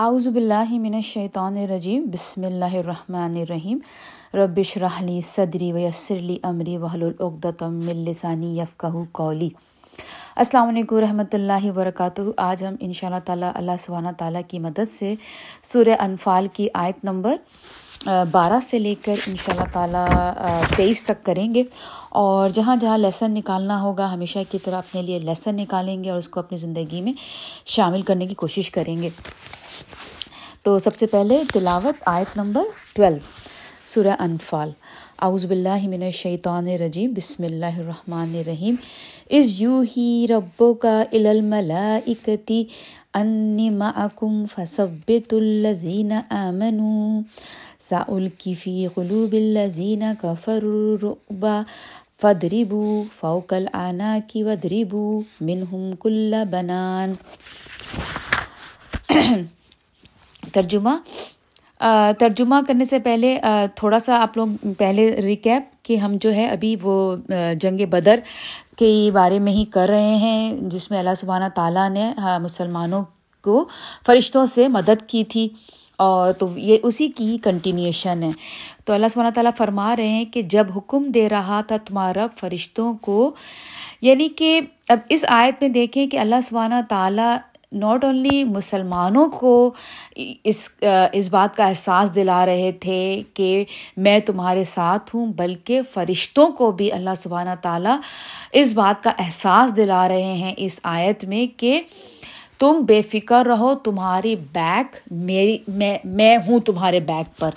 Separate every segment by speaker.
Speaker 1: اعوذ باللہ من الشیطان الرجیم، بسم اللہ الرحمن الرحیم. ربش رحلی صدری ویسرلی امری وحل من لسانی یفقہ قولی. السلام علیکم ورحمۃ اللہ وبرکاتہ. آج ہم ان شاء اللہ تعالیٰ اللہ سبحانہ تعالیٰ کی مدد سے سورہ انفال کی آیت نمبر بارہ سے لے کر ان شاء اللہ تعالیٰ تیئیس تک کریں گے۔ اور جہاں جہاں لیسن نکالنا ہوگا، ہمیشہ کی طرح اپنے لیے لیسن نکالیں گے اور اس کو اپنی زندگی میں شامل کرنے کی کوشش کریں گے۔ تو سب سے پہلے تلاوت، آیت نمبر ٹویلو، سورہ انفال۔ اعوذ باللہ من الشیطان الرجیم، بسم اللہ الرحمن الرحیم۔ از یو ہی ربو کا الملاکتی انی معکم فثبت الذین آمنوا۔ سألقي في قلوب الذين كفروا الرعب. فاضربوا فوق العناق واضربوا منهم كل بنان. ترجمہ؟ ترجمہ کرنے سے پہلے تھوڑا سا آپ لوگ پہلے ریکیپ کہ ہم جو ہے ابھی وہ جنگ بدر کے بارے میں ہی کر رہے ہیں، جس میں اللہ سبحانہ تعالیٰ نے مسلمانوں کو فرشتوں سے مدد کی تھی۔ اور تو یہ اسی کی ہی کنٹینیوشن ہے۔ تو اللہ سبحانہ تعالیٰ فرما رہے ہیں کہ جب حکم دے رہا تھا تمہارا فرشتوں کو یعنی کہ اب اس آیت میں دیکھیں کہ اللہ سبحانہ تعالیٰ ناٹ اونلی مسلمانوں کو اس اس بات کا احساس دلا رہے تھے کہ میں تمہارے ساتھ ہوں، بلکہ فرشتوں کو بھی اللہ سبحانہ تعالیٰ اس بات کا احساس دلا رہے ہیں اس آیت میں کہ تم بے فکر رہو، تمہاری بیک میری، میں میں ہوں تمہارے بیک پر۔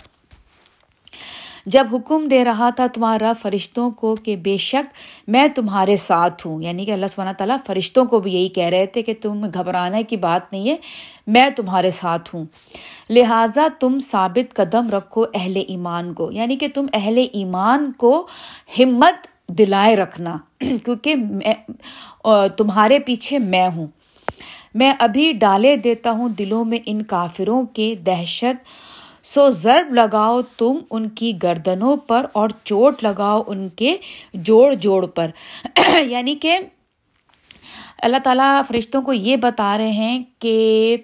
Speaker 1: جب حکم دے رہا تھا تمہارا فرشتوں کو کہ بے شک میں تمہارے ساتھ ہوں یعنی کہ اللہ سبحانہ تعالیٰ فرشتوں کو بھی یہی کہہ رہے تھے کہ تم گھبرانے کی بات نہیں ہے، میں تمہارے ساتھ ہوں۔ لہٰذا تم ثابت قدم رکھو اہل ایمان کو یعنی کہ تم اہل ایمان کو ہمت دلائے رکھنا۔ کیونکہ میں تمہارے پیچھے میں ہوں۔ میں ابھی ڈالے دیتا ہوں دلوں میں ان کافروں کے دہشت۔ سو ضرب لگاؤ تم ان کی گردنوں پر اور چوٹ لگاؤ ان کے جوڑ جوڑ پر۔ یعنی کہ اللہ تعالیٰ فرشتوں کو یہ بتا رہے ہیں کہ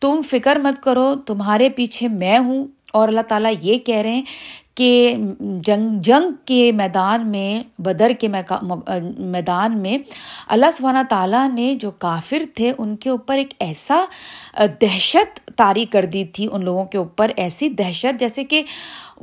Speaker 1: تم فکر مت کرو، تمہارے پیچھے میں ہوں۔ اور اللہ تعالیٰ یہ کہہ رہے ہیں کہ جنگ جنگ کے میدان میں، بدر کے میدان میں اللہ سبحانہ تعالیٰ نے جو کافر تھے، ان کے اوپر ایک ایسا دہشت طاری کر دی تھی، ان لوگوں کے اوپر ایسی دہشت جیسے کہ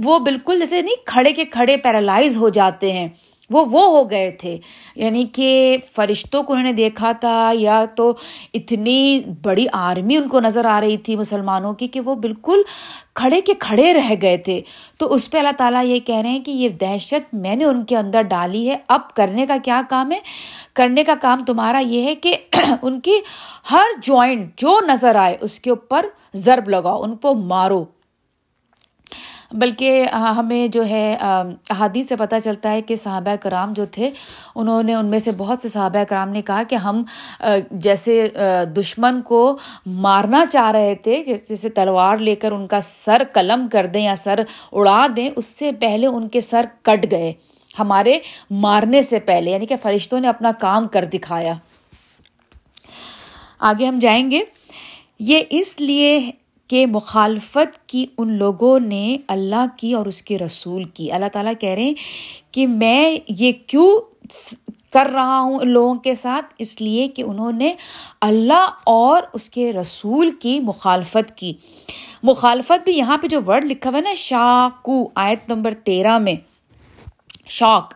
Speaker 1: وہ بالکل جیسے نہیں کھڑے کے کھڑے پیرالائز ہو جاتے ہیں۔ وہ وہ ہو گئے تھے۔ یعنی کہ فرشتوں کو انہوں نے دیکھا تھا، یا تو اتنی بڑی آرمی ان کو نظر آ رہی تھی مسلمانوں کی کہ وہ بالکل کھڑے کے کھڑے رہ گئے تھے۔ تو اس پہ اللہ تعالیٰ یہ کہہ رہے ہیں کہ یہ دہشت میں نے ان کے اندر ڈالی ہے۔ اب کرنے کا کیا کام ہے؟ کرنے کا کام تمہارا یہ ہے کہ ان کی ہر جوائنٹ جو نظر آئے، اس کے اوپر ضرب لگاؤ، ان کو مارو۔ بلکہ ہمیں جو ہے احادیث سے پتہ چلتا ہے کہ صحابہ کرام جو تھے، انہوں نے ان میں سے بہت سے صحابہ کرام نے کہا کہ ہم جیسے دشمن کو مارنا چاہ رہے تھے جیسے تلوار لے کر ان کا سر قلم کر دیں یا سر اڑا دیں، اس سے پہلے ان کے سر کٹ گئے، ہمارے مارنے سے پہلے یعنی کہ فرشتوں نے اپنا کام کر دکھایا۔ آگے ہم جائیں گے۔ یہ اس لیے کہ مخالفت کی ان لوگوں نے اللہ کی اور اس کے رسول کی۔ اللہ تعالیٰ کہہ رہے ہیں کہ میں یہ کیوں کر رہا ہوں ان لوگوں کے ساتھ؟ اس لیے کہ انہوں نے اللہ اور اس کے رسول کی مخالفت کی۔ مخالفت بھی یہاں پہ جو ورڈ لکھا ہوا ہے نا، شاکو، آیت نمبر تیرہ میں۔ شوق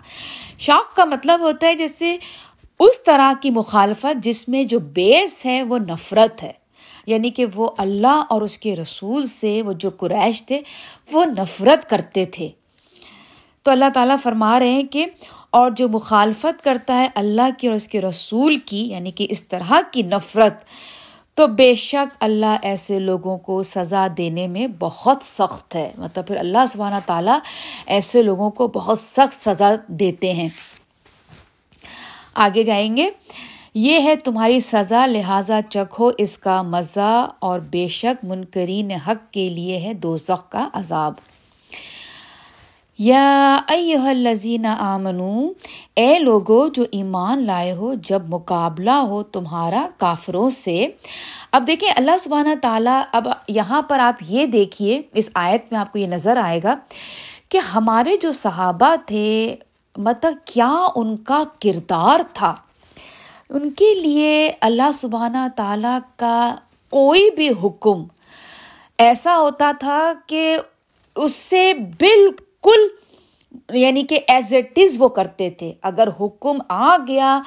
Speaker 1: شوق کا مطلب ہوتا ہے جیسے اس طرح کی مخالفت جس میں جو بیس ہے وہ نفرت ہے۔ یعنی کہ وہ اللہ اور اس کے رسول سے وہ جو قریش تھے، وہ نفرت کرتے تھے۔ تو اللہ تعالیٰ فرما رہے ہیں کہ اور جو مخالفت کرتا ہے اللہ کی اور اس کے رسول کی یعنی کہ اس طرح کی نفرت، تو بے شک اللہ ایسے لوگوں کو سزا دینے میں بہت سخت ہے۔ مطلب پھر اللہ سبحانہ تعالیٰ ایسے لوگوں کو بہت سخت سزا دیتے ہیں۔ آگے جائیں گے۔ یہ ہے تمہاری سزا، لہٰذا چکھو اس کا مزہ اور بے شک منکرین حق کے لیے ہے دو کا عذاب۔ یا الذین آمنو، اے لوگو جو ایمان لائے ہو، جب مقابلہ ہو تمہارا کافروں سے۔ اب دیکھیں، اللہ سبحانہ تعالیٰ، اب یہاں پر آپ یہ دیکھیے، اس آیت میں آپ کو یہ نظر آئے گا کہ ہمارے جو صحابہ تھے مطلب کیا ان کا کردار تھا؟ ان کے لیے اللہ سبحانہ تعالیٰ کا کوئی بھی حکم ایسا ہوتا تھا کہ اس سے بالکل یعنی کہ ایز اٹ از وہ کرتے تھے۔ اگر حکم آ گیا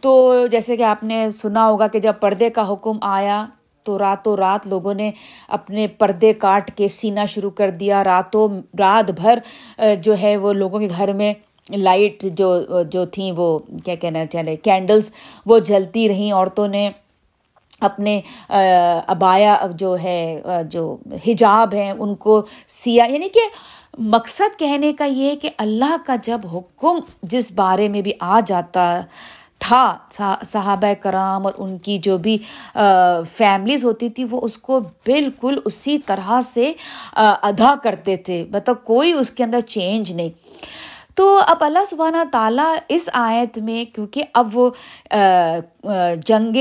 Speaker 1: تو جیسے کہ آپ نے سنا ہوگا کہ جب پردے کا حکم آیا تو راتوں رات لوگوں نے اپنے پردے کاٹ کے سینا شروع کر دیا۔ راتوں رات بھر، جو ہے وہ لوگوں کے گھر میں لائٹ جو جو تھیں وہ، کیا کہنا چلے کینڈلس وہ جلتی رہیں، عورتوں نے اپنے ابایا جو ہے جو حجاب ہیں، ان کو سیا یعنی کہ مقصد کہنے کا یہ کہ اللہ کا جب حکم جس بارے میں بھی آ جاتا تھا صحابہ کرام اور ان کی جو بھی فیملیز ہوتی تھی، وہ اس کو بالکل اسی طرح سے ادا کرتے تھے۔ مطلب کوئی اس کے اندر چینج نہیں۔ تو اب اللہ سبحانہ تعالیٰ اس آیت میں کیونکہ اب وہ جنگ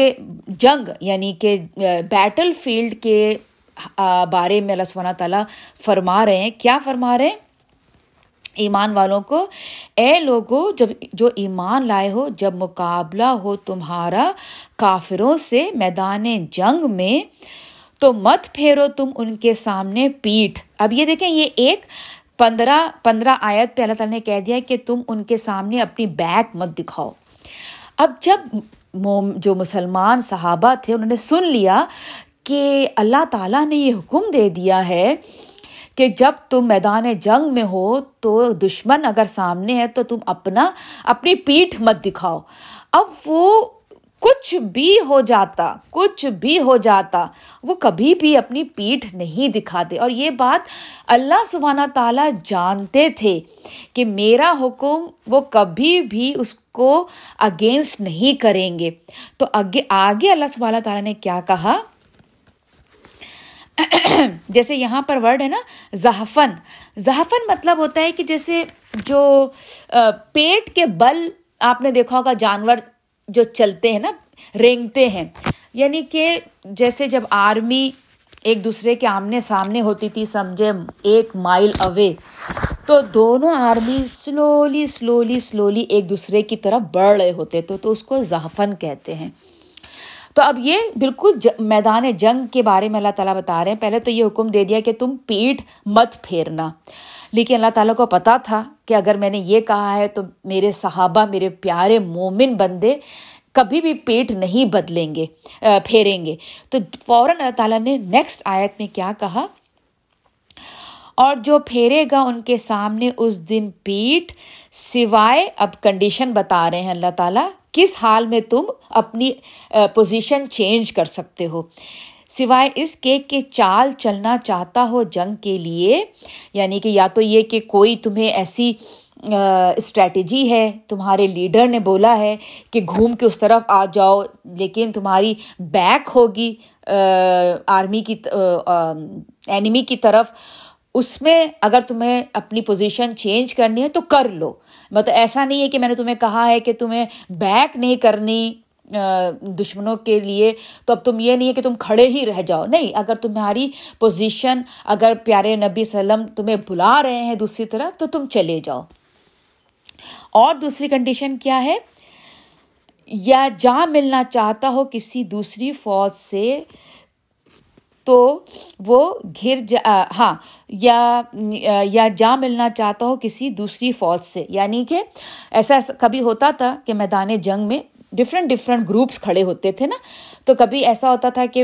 Speaker 1: جنگ یعنی کہ بیٹل فیلڈ کے بارے میں اللہ سبحانہ تعالیٰ فرما رہے ہیں۔ کیا فرما رہے ہیں؟ ایمان والوں کو، اے لوگو، جب جو ایمان لائے ہو، جب مقابلہ ہو تمہارا کافروں سے میدان جنگ میں، تو مت پھیرو تم ان کے سامنے پیٹھ۔ اب یہ دیکھیں، یہ ایک پندرہ پندرہ آیت پہ اللہ تعالیٰ نے کہہ دیا کہ تم ان کے سامنے اپنی بیک مت دکھاؤ۔ اب جب جو مسلمان صحابہ تھے انہوں نے سن لیا کہ اللہ تعالیٰ نے یہ حکم دے دیا ہے کہ جب تم میدان جنگ میں ہو تو دشمن اگر سامنے ہے تو تم اپنا، اپنی پیٹھ مت دکھاؤ۔ اب وہ کچھ بھی ہو جاتا، کچھ بھی ہو جاتا، وہ کبھی بھی اپنی پیٹھ نہیں دکھاتے۔ اور یہ بات اللہ سبحانہ تعالیٰ جانتے تھے کہ میرا حکم وہ کبھی بھی اس کو اگینسٹ نہیں کریں گے۔ تو آگے آگے اللہ سبحانہ تعالیٰ نے کیا کہا؟ جیسے یہاں پر ورڈ ہے نا زحفن زحفن مطلب ہوتا ہے کہ جیسے جو پیٹ کے بل آپ نے دیکھا ہوگا، جانور جو چلتے ہیں نا، رینگتے ہیں۔ یعنی کہ جیسے جب آرمی ایک دوسرے کے آمنے سامنے ہوتی تھی، سمجھے، ایک مائل اوے، تو دونوں آرمی سلولی سلولی سلولی ایک دوسرے کی طرف بڑھ رہے ہوتے تھے تو اس کو زحفن کہتے ہیں۔ تو اب یہ بالکل میدان جنگ کے بارے میں اللہ تعالیٰ بتا رہے ہیں۔ پہلے تو یہ حکم دے دیا کہ تم پیٹھ مت پھیرنا۔ لیکن اللہ تعالیٰ کو پتا تھا کہ اگر میں نے یہ کہا ہے تو میرے صحابہ، میرے پیارے مومن بندے کبھی بھی پیٹ نہیں بدلیں گے پھیریں گے۔ تو فوراً اللہ تعالیٰ نے نیکسٹ آیت میں کیا کہا؟ اور جو پھیرے گا ان کے سامنے اس دن پیٹ سوائے اب کنڈیشن بتا رہے ہیں اللہ تعالیٰ، کس حال میں تم اپنی پوزیشن چینج کر سکتے ہو؟ سوائے اس کے کہ چال چلنا چاہتا ہو جنگ کے لیے یعنی کہ یا تو یہ کہ کوئی تمہیں ایسی اسٹریٹجی ہے، تمہارے لیڈر نے بولا ہے کہ گھوم کے اس طرف آ جاؤ، لیکن تمہاری بیک ہوگی آرمی کی اینیمی کی طرف۔ اس میں اگر تمہیں اپنی پوزیشن چینج کرنی ہے تو کر لو۔ مطلب ایسا نہیں ہے کہ میں نے تمہیں کہا ہے کہ تمہیں بیک نہیں کرنی۔ دشمنوں کے لیے، تو اب تم یہ نہیں ہے کہ تم کھڑے ہی رہ جاؤ۔ نہیں، اگر تمہاری پوزیشن اگر پیارے نبی وسلم تمہیں بلا رہے ہیں دوسری طرف، تو تم چلے جاؤ۔ اور دوسری کنڈیشن کیا ہے؟ یا جا ملنا چاہتا ہو کسی دوسری فوج سے، تو وہ گر جا ہاں یا یا جا ملنا چاہتا ہو کسی دوسری فوج سے۔ یعنی کہ ایسا کبھی ہوتا تھا کہ میدان جنگ میں ڈفرینٹ ڈفرینٹ گروپس کھڑے ہوتے تھے نا۔ تو کبھی ایسا ہوتا تھا کہ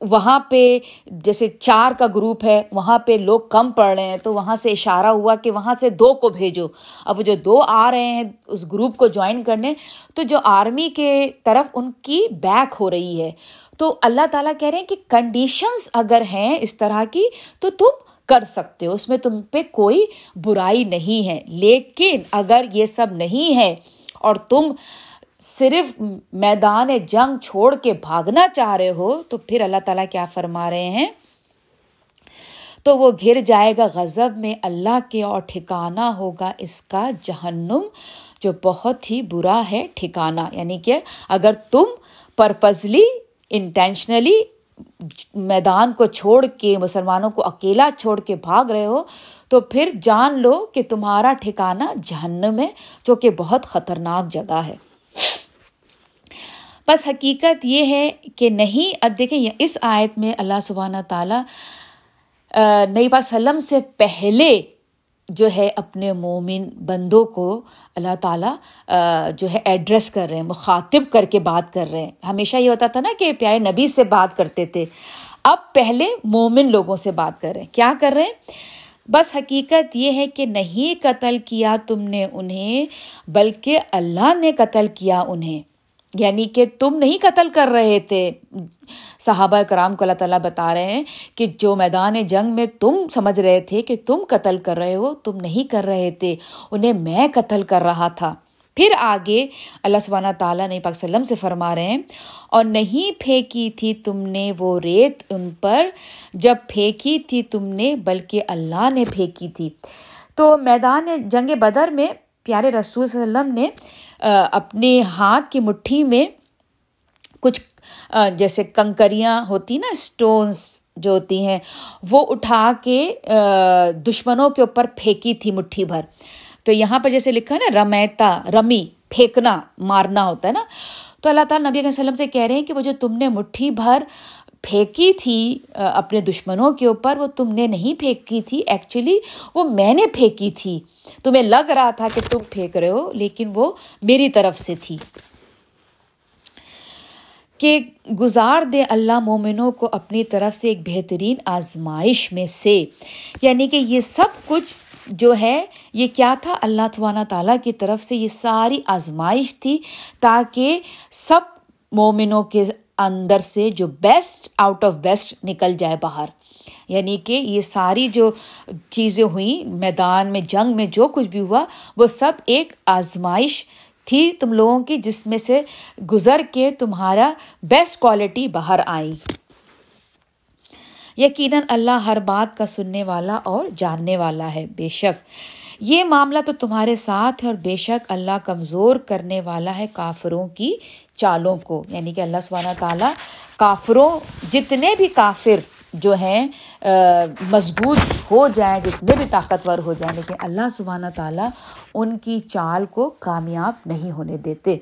Speaker 1: وہاں پہ جیسے چار کا گروپ ہے، وہاں پہ لوگ کم پڑھ رہے ہیں، تو وہاں سے اشارہ ہوا کہ وہاں سے دو کو بھیجو۔ اب جو دو آ رہے ہیں اس گروپ کو جوائن کرنے، تو جو آرمی کے طرف ان کی بیک ہو رہی ہے۔ تو اللہ تعالیٰ کہہ رہے ہیں کہ کنڈیشنز اگر ہیں اس طرح کی، تو تم کر سکتے ہو۔ اس میں تم پہ کوئی برائی نہیں ہے۔ لیکن اگر یہ سب نہیں ہے اور تم صرف میدان جنگ چھوڑ کے بھاگنا چاہ رہے ہو، تو پھر اللہ تعالیٰ کیا فرما رہے ہیں؟ تو وہ گر جائے گا غضب میں، اللہ کے اور ٹھکانا ہوگا اس کا جہنم، جو بہت ہی برا ہے ٹھکانا یعنی کہ اگر تم پرپزلی انٹینشنلی میدان کو چھوڑ کے، مسلمانوں کو اکیلا چھوڑ کے بھاگ رہے ہو، تو پھر جان لو کہ تمہارا ٹھکانا جہنم ہے، جو کہ بہت خطرناک جگہ ہے۔ بس حقیقت یہ ہے کہ نہیں، اب دیکھیں اس آیت میں اللہ سبحانہ تعالیٰ نئی پاک وسلم سے پہلے جو ہے اپنے مومن بندوں کو اللہ تعالیٰ جو ہے ایڈریس کر رہے ہیں، مخاطب کر کے بات کر رہے ہیں۔ ہمیشہ یہ ہوتا تھا نا کہ پیارے نبی سے بات کرتے تھے۔ اب پہلے مومن لوگوں سے بات کر رہے ہیں۔ کیا کر رہے ہیں؟ بس حقیقت یہ ہے کہ نہیں قتل کیا تم نے انہیں، بلکہ اللہ نے قتل کیا انہیں۔ یعنی کہ تم نہیں قتل کر رہے تھے۔ صحابہ کرام کو اللہ تعالیٰ بتا رہے ہیں کہ جو میدان جنگ میں تم سمجھ رہے تھے کہ تم قتل کر رہے ہو، تم نہیں کر رہے تھے، انہیں میں قتل کر رہا تھا۔ پھر آگے اللہ سبحانہ تعالیٰ نے پاک وسلم سے فرما رہے ہیں، اور نہیں پھینکی تھی تم نے وہ ریت ان پر، جب پھینکی تھی تم نے، بلکہ اللہ نے پھینکی تھی۔ تو میدان جنگ بدر میں پیارے رسول صلی اللہ علیہ وسلم نے اپنے ہاتھ کی مٹھی میں کچھ جیسے کنکریاں ہوتی نا اسٹونس جو ہوتی ہیں، وہ اٹھا کے دشمنوں کے اوپر پھینکی تھی مٹھی بھر۔ تو یہاں پر جیسے لکھا ہے نا، رمیتا، رمی، پھینکنا، مارنا ہوتا ہے نا۔ تو اللہ تعالیٰ نبی علیہ وسلم سے کہہ رہے ہیں کہ وہ جو تم نے مٹھی بھر پھینکی تھی اپنے دشمنوں کے اوپر، وہ تم نے نہیں پھینکی تھی ایکچولی وہ میں نے پھینکی تھی۔ تمہیں لگ رہا تھا کہ تم پھینک رہے ہو، لیکن وہ میری طرف سے تھی۔ کہ گزار دے اللہ مومنوں کو اپنی طرف سے ایک بہترین آزمائش میں سے۔ یعنی کہ یہ سب کچھ جو ہے، یہ کیا تھا؟ اللہ تبانہ تعالیٰ کی طرف سے یہ ساری آزمائش تھی تاکہ سب مومنوں کے اندر سے جو بیسٹ آؤٹ آف بیسٹ نکل جائے باہر۔ یعنی کہ یہ ساری جو چیزیں ہوئیں، میدان میں، جنگ میں، جو کچھ بھی ہوا، وہ سب ایک آزمائش تھی تم لوگوں کی، جس میں سے گزر کے تمہارا بیسٹ کوالٹی باہر آئی یقیناً اللہ ہر بات کا سننے والا اور جاننے والا ہے، بے شک۔ یہ معاملہ تو تمہارے ساتھ ہے اور بے شک اللہ کمزور کرنے والا ہے کافروں کی چالوں کو یعنی کہ اللہ سبحانہ تعالیٰ کافروں، جتنے بھی کافر جو ہیں مضبوط ہو جائیں، جتنے بھی طاقتور ہو جائیں، لیکن اللہ سبحانہ تعالیٰ ان کی چال کو کامیاب نہیں ہونے دیتے۔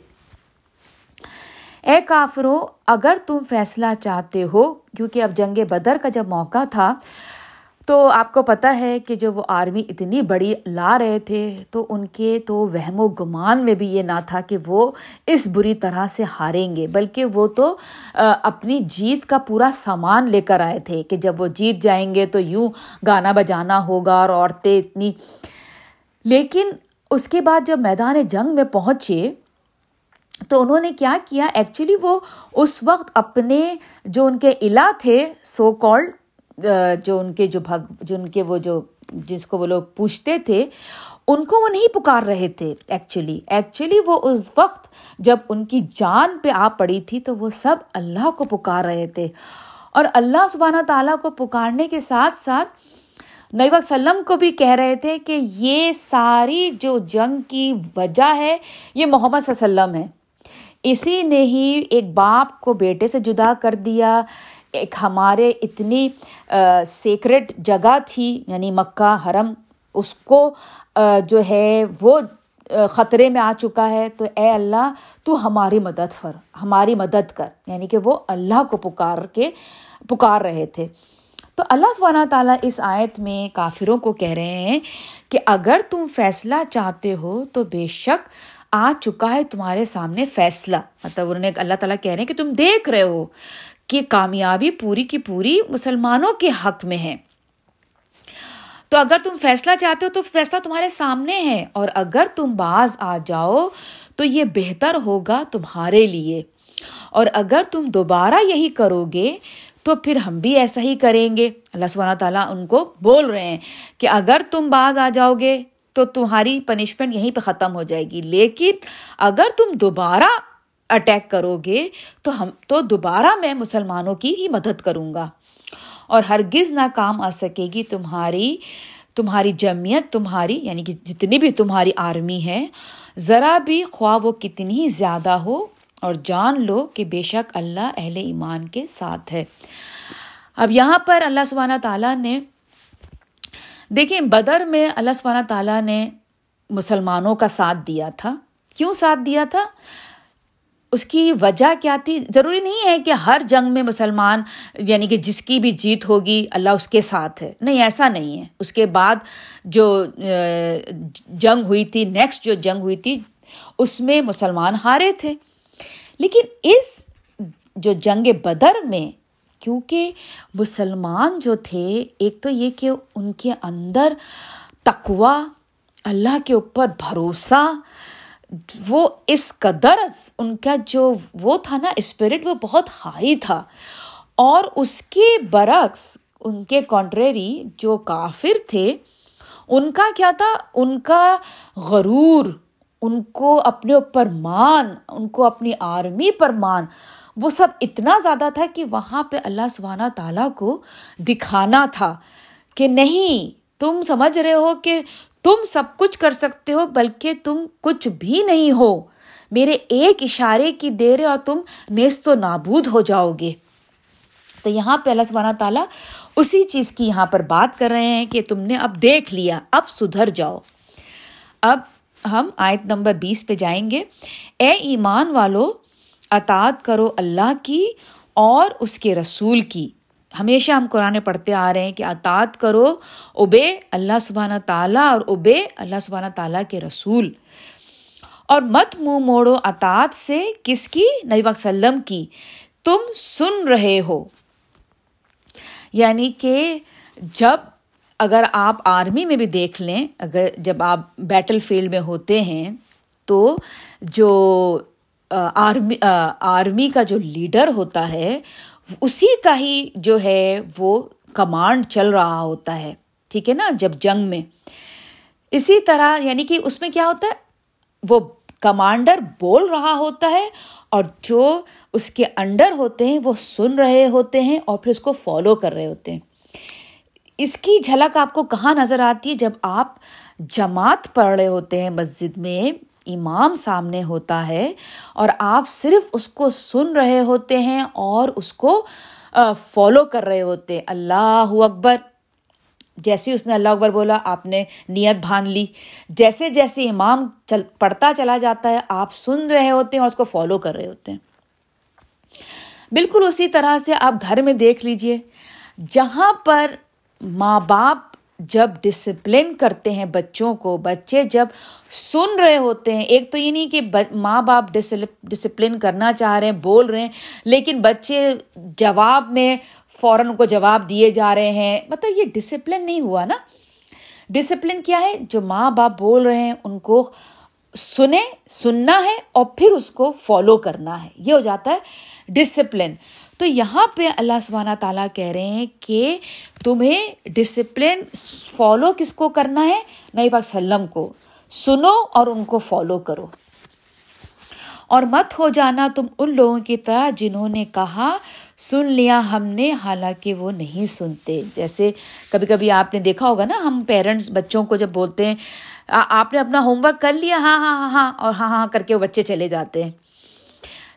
Speaker 1: اے کافروں، اگر تم فیصلہ چاہتے ہو، کیونکہ اب جنگ بدر کا جب موقع تھا تو آپ کو پتہ ہے کہ جو وہ آرمی اتنی بڑی لا رہے تھے، تو ان کے تو وہم و گمان میں بھی یہ نہ تھا کہ وہ اس بری طرح سے ہاریں گے، بلکہ وہ تو اپنی جیت کا پورا سامان لے کر آئے تھے کہ جب وہ جیت جائیں گے تو یوں گانا بجانا ہوگا اور عورتیں اتنی۔ لیکن اس کے بعد جب میدان جنگ میں پہنچے، تو انہوں نے کیا کیا؟ ایکچولی وہ اس وقت اپنے جو ان کے علا تھے سو کالڈ جو ان کے جو بھگ، جو ان کے وہ جو جس کو وہ لوگ پوچھتے تھے، ان کو وہ نہیں پکار رہے تھے ایکچولی ایکچولی وہ اس وقت جب ان کی جان پہ آ پڑی تھی تو وہ سب اللہ کو پکار رہے تھے۔ اور اللہ سبحانہ تعالیٰ کو پکارنے کے ساتھ ساتھ نئی وسلم کو بھی کہہ رہے تھے کہ یہ ساری جو جنگ کی وجہ ہے، یہ محمد صلی اللہ علیہ وسلم ہے۔ اسی نے ہی ایک باپ کو بیٹے سے جدا کر دیا۔ ایک ہمارے اتنی سیکرٹ جگہ تھی یعنی مکہ، حرم، اس کو جو ہے وہ خطرے میں آ چکا ہے۔ تو اے اللہ، تو ہماری مدد فر، ہماری مدد کر۔ یعنی کہ وہ اللہ کو پکار کے، پکار رہے تھے۔ تو اللہ سبحانہ تعالیٰ اس آیت میں کافروں کو کہہ رہے ہیں کہ اگر تم فیصلہ چاہتے ہو تو بے شک آ چکا ہے تمہارے سامنے فیصلہ۔ مطلب انہوں نے اللہ تعالیٰ کہہ رہے ہیں کہ تم دیکھ رہے ہو۔ کہ کامیابی پوری کی پوری مسلمانوں کے حق میں ہے۔ تو اگر تم فیصلہ چاہتے ہو تو فیصلہ تمہارے سامنے ہے، اور اگر تم باز آ جاؤ تو یہ بہتر ہوگا تمہارے لیے۔ اور اگر تم دوبارہ یہی کرو گے تو پھر ہم بھی ایسا ہی کریں گے۔ اللہ سبحانہ تعالیٰ ان کو بول رہے ہیں کہ اگر تم باز آ جاؤ گے تو تمہاری پنشمنٹ یہیں پہ ختم ہو جائے گی۔ لیکن اگر تم دوبارہ اٹیک کرو گے تو ہم تو دوبارہ میں مسلمانوں کی ہی مدد کروں گا۔ اور ہرگز نہ کام آ سکے گی تمہاری تمہاری جمعیت، تمہاری یعنی کہ جتنی بھی تمہاری آرمی ہے، ذرا بھی خواہ وہ کتنی زیادہ ہو۔ اور جان لو کہ بے شک اللہ اہل ایمان کے ساتھ ہے۔ اب یہاں پر اللہ سبحانہ تعالیٰ نے دیکھیں، بدر میں اللہ سبحانہ تعالیٰ نے مسلمانوں کا ساتھ دیا تھا۔ کیوں ساتھ دیا تھا؟ اس کی وجہ کیا تھی؟ ضروری نہیں ہے کہ ہر جنگ میں مسلمان یعنی کہ جس کی بھی جیت ہوگی، اللہ اس کے ساتھ ہے۔ نہیں، ایسا نہیں ہے۔ اس کے بعد جو جنگ ہوئی تھی نیکسٹ جو جنگ ہوئی تھی، اس میں مسلمان ہارے تھے۔ لیکن اس جو جنگ بدر میں، کیونکہ مسلمان جو تھے، ایک تو یہ کہ ان کے اندر تقوا اللہ کے اوپر بھروسہ وہ اس قدر ان کا جو وہ تھا نا اسپرٹ وہ بہت ہائی تھا۔ اور اس کے برعکس ان کے کانٹریری جو کافر تھے، ان کا کیا تھا؟ ان کا غرور، ان کو اپنے اوپر مان، ان کو اپنی آرمی پر مان۔ وہ سب اتنا زیادہ تھا کہ وہاں پہ اللہ سبحانہ تعالیٰ کو دکھانا تھا کہ نہیں، تم سمجھ رہے ہو کہ تم سب کچھ کر سکتے ہو، بلکہ تم کچھ بھی نہیں ہو۔ میرے ایک اشارے کی دیر اور تم نیست و نابود ہو جاؤ گے۔ تو یہاں پہ اللہ سبحانہ تعالیٰ اسی چیز کی یہاں پر بات کر رہے ہیں کہ تم نے اب دیکھ لیا، اب سدھر جاؤ۔ اب ہم آیت نمبر بیس پہ جائیں گے۔ اے ایمان والو، اطاعت کرو اللہ کی اور اس کے رسول کی۔ ہمیشہ ہم قرآن پڑھتے آ رہے ہیں کہ اطاط کرو ابے اللہ سبحانہ تعالیٰ اور ابے اللہ سبحانہ تعالیٰ کے رسول۔ اور مت منہ موڑو اطاط سے کس کی؟ نبی وسلم کی۔ تم سن رہے ہو۔ یعنی کہ جب اگر آپ آرمی میں بھی دیکھ لیں، اگر جب آپ بیٹل فیلڈ میں ہوتے ہیں، تو جو آرمی آرمی کا جو لیڈر ہوتا ہے اسی کا ہی جو ہے وہ کمانڈ چل رہا ہوتا ہے، ٹھیک ہے نا، جب جنگ میں۔ اسی طرح یعنی کہ اس میں کیا ہوتا ہے؟ وہ کمانڈر بول رہا ہوتا ہے اور جو اس کے انڈر ہوتے ہیں وہ سن رہے ہوتے ہیں اور پھر اس کو فالو کر رہے ہوتے ہیں۔ اس کی جھلک آپ کو کہاں نظر آتی ہے؟ جب آپ جماعت پڑھ رہے ہوتے ہیں مسجد میں امام سامنے ہوتا ہے اور آپ صرف اس کو سن رہے ہوتے ہیں اور اس کو فالو کر رہے ہوتے اللہ اکبر۔ جیسے اس نے اللہ اکبر بولا، آپ نے نیت بھان لی۔ جیسے جیسے امام چل، پڑھتا چلا جاتا ہے، آپ سن رہے ہوتے ہیں اور اس کو فالو کر رہے ہوتے ہیں۔ بالکل اسی طرح سے آپ گھر میں دیکھ لیجیے جہاں پر ماں باپ جب ڈسپلن کرتے ہیں بچوں کو، بچے جب سن رہے ہوتے ہیں، ایک تو یہ نہیں کہ ماں باپ ڈسپلن کرنا چاہ رہے ہیں، بول رہے ہیں، لیکن بچے جواب میں فوراً کو جواب دیے جا رہے ہیں۔ مطلب یہ ڈسپلن نہیں ہوا نا۔ ڈسپلن کیا ہے؟ جو ماں باپ بول رہے ہیں، ان کو سنیں، سننا ہے اور پھر اس کو فالو کرنا ہے۔ یہ ہو جاتا ہے ڈسپلن تو یہاں پہ اللہ سبحانہ تعالیٰ کہہ رہے ہیں کہ تمہیں ڈسپلن فالو کس کو کرنا ہے؟ نئی پاک سلم کو۔ سنو اور ان کو فالو کرو۔ اور مت ہو جانا تم ان لوگوں کی طرح جنہوں نے کہا، سن لیا ہم نے، حالانکہ وہ نہیں سنتے۔ جیسے کبھی کبھی آپ نے دیکھا ہوگا نا، ہم پیرنٹس بچوں کو جب بولتے ہیں آپ نے اپنا ہوم ورک کر لیا ہاں ہاں ہاں ہاں اور ہاں ہاں کر کے وہ بچے چلے جاتے ہیں۔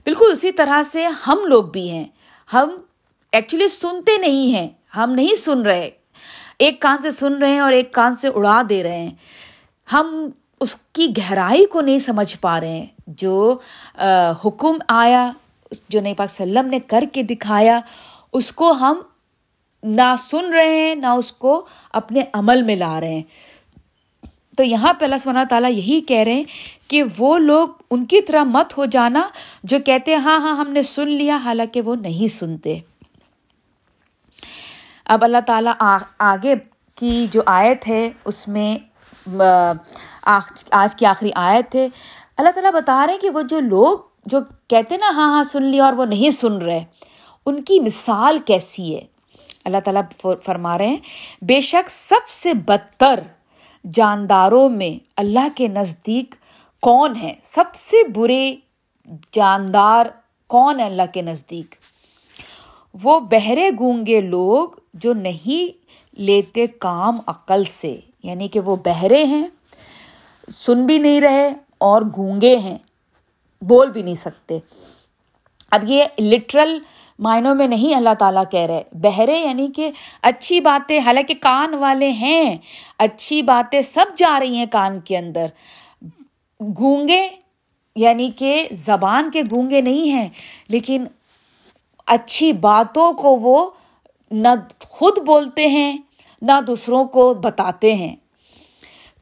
Speaker 1: بالکل اسی طرح سے ہم لوگ بھی ہیں۔ ہم ایکچولی سنتے نہیں ہیں۔ ہم نہیں سن رہے۔ ایک کان سے سن رہے ہیں اور ایک کان سے اڑا دے رہے ہیں۔ ہم اس کی گہرائی کو نہیں سمجھ پا رہے ہیں۔ جو حکم آیا جو نئی پاک سلم نے کر کے دکھایا، اس کو ہم نہ سن رہے ہیں، نہ اس کو اپنے عمل میں لا رہے ہیں۔ تو یہاں پہ اللہ سبحانہ تعالیٰ یہی کہہ رہے ہیں کہ وہ لوگ ان کی طرح مت ہو جانا جو کہتے ہیں ہاں ہاں ہم نے سن لیا، حالانکہ وہ نہیں سنتے۔ اب اللہ تعالیٰ آگے کی جو آیت ہے، اس میں آج کی آخری آیت ہے۔ اللہ تعالیٰ بتا رہے ہیں کہ وہ جو لوگ جو کہتے نا ہاں ہاں سن لیا اور وہ نہیں سن رہے، ان کی مثال کیسی ہے؟ اللہ تعالیٰ فرما رہے ہیں، بے شک سب سے بدتر جانداروں میں اللہ کے نزدیک کون ہے؟ سب سے برے جاندار کون ہے اللہ کے نزدیک؟ وہ بہرے گونگے لوگ جو نہیں لیتے کام عقل سے یعنی کہ وہ بہرے ہیں، سن بھی نہیں رہے اور گونگے ہیں، بول بھی نہیں سکتے۔ اب یہ لٹرل معنوں میں نہیں اللہ تعالیٰ کہہ رہے۔ بہرے یعنی کہ اچھی باتیں، حالانکہ کان والے ہیں۔ اچھی باتیں سب جا رہی ہیں کان کے اندر۔ گونگے یعنی کہ زبان کے گونگے نہیں ہیں، لیکن اچھی باتوں کو وہ نہ خود بولتے ہیں، نہ دوسروں کو بتاتے ہیں۔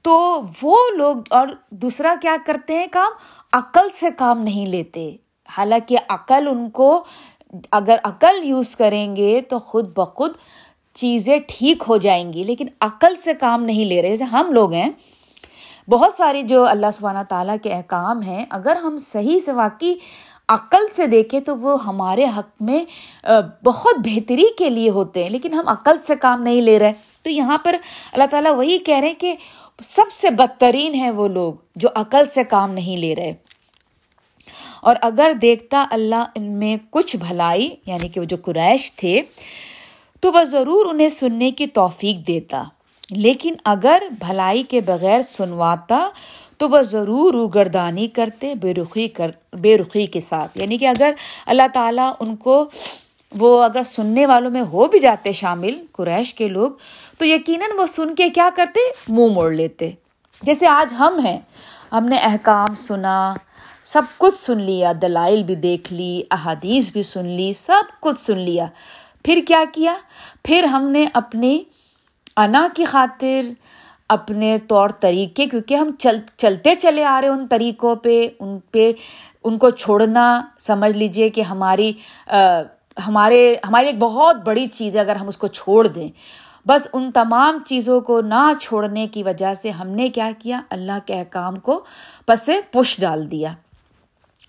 Speaker 1: تو وہ لوگ، اور دوسرا کیا کرتے ہیں کام؟ عقل سے کام نہیں لیتے۔ حالانکہ عقل ان کو اگر عقل یوز کریں گے تو خود بخود چیزیں ٹھیک ہو جائیں گی، لیکن عقل سے کام نہیں لے رہے۔ جیسے ہم لوگ ہیں، بہت ساری جو اللہ سبحانہ تعالیٰ کے احکام ہیں، اگر ہم صحیح سے واقعی عقل سے دیکھیں تو وہ ہمارے حق میں بہت بہتری کے لیے ہوتے ہیں، لیکن ہم عقل سے کام نہیں لے رہے۔ تو یہاں پر اللہ تعالیٰ وہی کہہ رہے ہیں کہ سب سے بدترین ہیں وہ لوگ جو عقل سے کام نہیں لے رہے۔ اور اگر دیکھتا اللہ ان میں کچھ بھلائی یعنی کہ وہ جو قریش تھے، تو وہ ضرور انہیں سننے کی توفیق دیتا۔ لیکن اگر بھلائی کے بغیر سنواتا، تو وہ ضرور روگردانی کرتے، بے رخی کر، بے رخی کے ساتھ۔ یعنی کہ اگر اللہ تعالیٰ ان کو، وہ اگر سننے والوں میں ہو بھی جاتے شامل، قریش کے لوگ، تو یقیناً وہ سن کے کیا کرتے؟ منہ موڑ لیتے۔ جیسے آج ہم ہیں۔ ہم نے احکام سنا سب کچھ سن لیا، دلائل بھی دیکھ لی، احادیث بھی سن لی، سب کچھ سن لیا۔ پھر کیا کیا؟ پھر ہم نے اپنی انا کی خاطر، اپنے طور طریقے، کیونکہ ہم چل، چلتے چلے آ رہے ان طریقوں پہ، ان پہ، ان کو چھوڑنا، سمجھ لیجیے کہ ہماری ہمارے، ہماری ایک بہت بڑی چیز ہے اگر ہم اس کو چھوڑ دیں۔ بس ان تمام چیزوں کو نہ چھوڑنے کی وجہ سے ہم نے کیا کیا؟ اللہ کے احکام کو پس پش ڈال دیا۔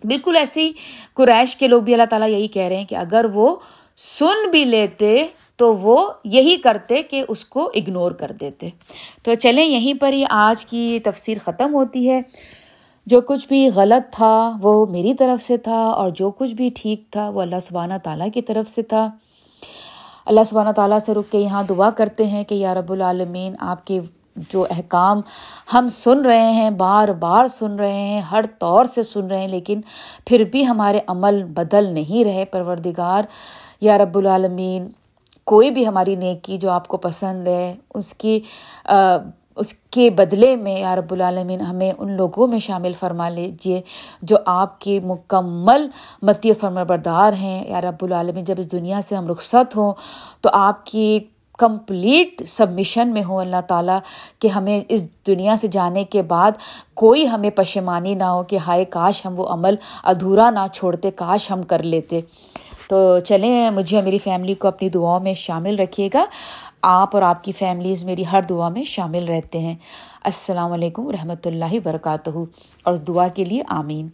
Speaker 1: بالکل ایسی قریش کے لوگ بھی اللہ تعالیٰ یہی کہہ رہے ہیں کہ اگر وہ سن بھی لیتے تو وہ یہی کرتے کہ اس کو اگنور کر دیتے۔ تو چلیں یہیں پر ہی آج کی تفسیر ختم ہوتی ہے۔ جو کچھ بھی غلط تھا وہ میری طرف سے تھا اور جو کچھ بھی ٹھیک تھا وہ اللہ سبحانہ تعالیٰ کی طرف سے تھا۔ اللہ سبحانہ تعالیٰ سے رک کے یہاں دعا کرتے ہیں کہ یا رب العالمین آپ کے جو احکام ہم سن رہے ہیں، بار بار سن رہے ہیں، ہر طور سے سن رہے ہیں، لیکن پھر بھی ہمارے عمل بدل نہیں رہے۔ پروردگار، یا رب العالمین، کوئی بھی ہماری نیکی جو آپ کو پسند ہے، اس کی اس کے بدلے میں یا رب العالمین ہمیں ان لوگوں میں شامل فرما لیجیے جو آپ کی مکمل متی فرما بردار ہیں۔ یا رب العالمین، جب اس دنیا سے ہم رخصت ہوں تو آپ کی کمپلیٹ سبمیشن میں ہوں اللہ تعالیٰ کہ ہمیں اس دنیا سے جانے کے بعد کوئی ہمیں پشمانی نہ ہو کہ ہائے کاش ہم وہ عمل ادھورا نہ چھوڑتے، کاش ہم کر لیتے۔ تو چلیں، مجھے میری فیملی کو اپنی دعاؤں میں شامل رکھیے گا۔ آپ اور آپ کی فیملیز میری ہر دعا میں شامل رہتے ہیں۔ السلام علیکم و رحمۃ اللہ وبرکاتہ۔ اور اس دعا کے لیے آمین۔